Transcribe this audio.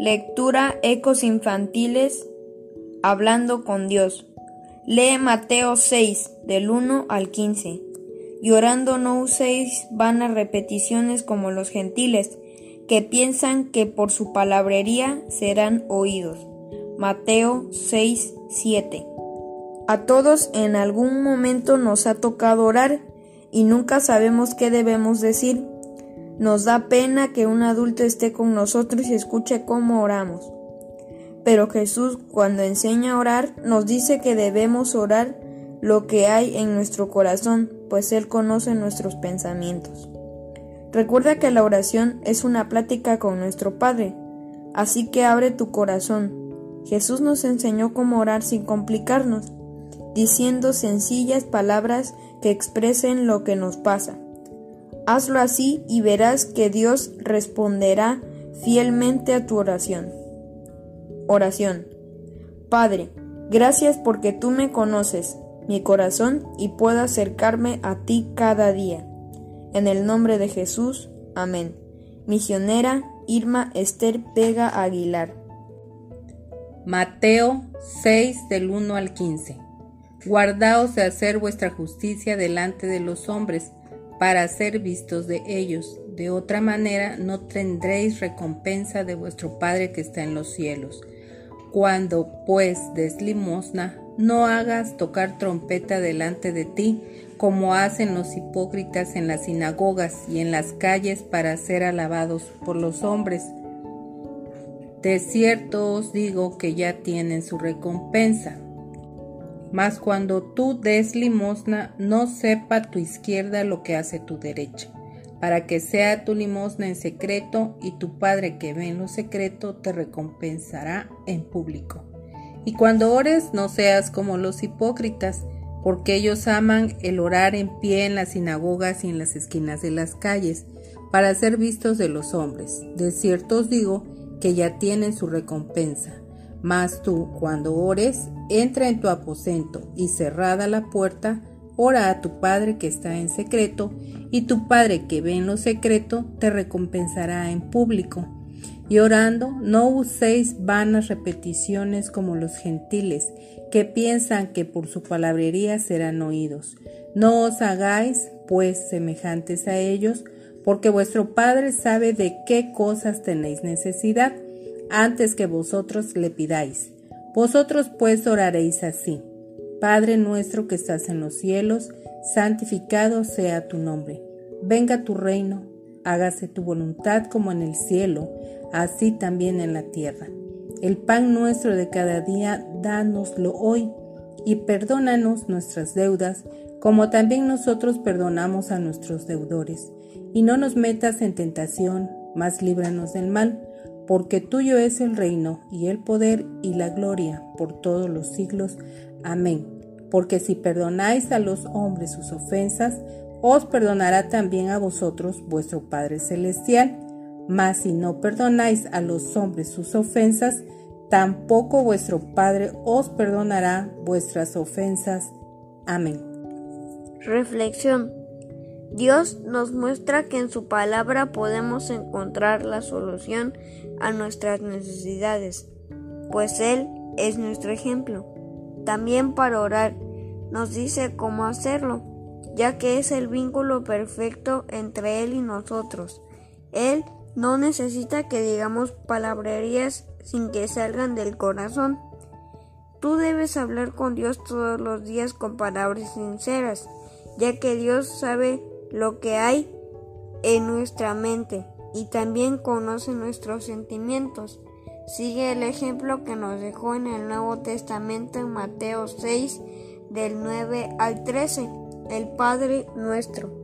Lectura Ecos Infantiles Hablando con Dios. Lee Mateo 6, del 1 al 15. Llorando no uséis vanas repeticiones como los gentiles, que piensan que por su palabrería serán oídos. Mateo 6, 7. A todos en algún momento nos ha tocado orar y nunca sabemos qué debemos decir. Nos da pena que un adulto esté con nosotros y escuche cómo oramos. Pero Jesús, cuando enseña a orar, nos dice que debemos orar lo que hay en nuestro corazón, pues Él conoce nuestros pensamientos. Recuerda que la oración es una plática con nuestro Padre, así que abre tu corazón. Jesús nos enseñó cómo orar sin complicarnos, diciendo sencillas palabras que expresen lo que nos pasa. Hazlo así y verás que Dios responderá fielmente a tu oración. Oración. Padre, gracias porque tú me conoces, mi corazón, y puedo acercarme a ti cada día. En el nombre de Jesús. Amén. Misionera Irma Esther Vega Aguilar. Mateo 6 del 1 al 15. Guardaos de hacer vuestra justicia delante de los hombres, para ser vistos de ellos. De otra manera no tendréis recompensa de vuestro Padre que está en los cielos. Cuando pues des limosna, no hagas tocar trompeta delante de ti, como hacen los hipócritas en las sinagogas y en las calles para ser alabados por los hombres. De cierto os digo que ya tienen su recompensa. Mas cuando tú des limosna, no sepa tu izquierda lo que hace tu derecha, para que sea tu limosna en secreto, y tu Padre que ve en lo secreto te recompensará en público. Y cuando ores, no seas como los hipócritas, porque ellos aman el orar en pie en las sinagogas y en las esquinas de las calles, para ser vistos de los hombres. De cierto os digo que ya tienen su recompensa. Mas tú, cuando ores, entra en tu aposento y cerrada la puerta, ora a tu Padre que está en secreto, y tu Padre que ve en lo secreto te recompensará en público. Y orando, no uséis vanas repeticiones como los gentiles, que piensan que por su palabrería serán oídos. No os hagáis, pues, semejantes a ellos, porque vuestro Padre sabe de qué cosas tenéis necesidad antes que vosotros le pidáis. Vosotros pues oraréis así. Padre nuestro que estás en los cielos, santificado sea tu nombre. Venga tu reino, hágase tu voluntad como en el cielo, así también en la tierra. El pan nuestro de cada día, dánoslo hoy, y perdónanos nuestras deudas, como también nosotros perdonamos a nuestros deudores. Y no nos metas en tentación, mas líbranos del mal porque tuyo es el reino y el poder y la gloria por todos los siglos. Amén. Porque si perdonáis a los hombres sus ofensas, os perdonará también a vosotros vuestro Padre Celestial. Mas si no perdonáis a los hombres sus ofensas, tampoco vuestro Padre os perdonará vuestras ofensas. Amén. Reflexión. Dios nos muestra que en su palabra podemos encontrar la solución a nuestras necesidades, pues Él es nuestro ejemplo. También para orar nos dice cómo hacerlo, ya que es el vínculo perfecto entre Él y nosotros. Él no necesita que digamos palabrerías sin que salgan del corazón. Tú debes hablar con Dios todos los días con palabras sinceras, ya que Dios sabe lo que hay en nuestra mente y también conoce nuestros sentimientos. Sigue el ejemplo que nos dejó en el Nuevo Testamento en Mateo 6 del 9 al 13, el Padre nuestro.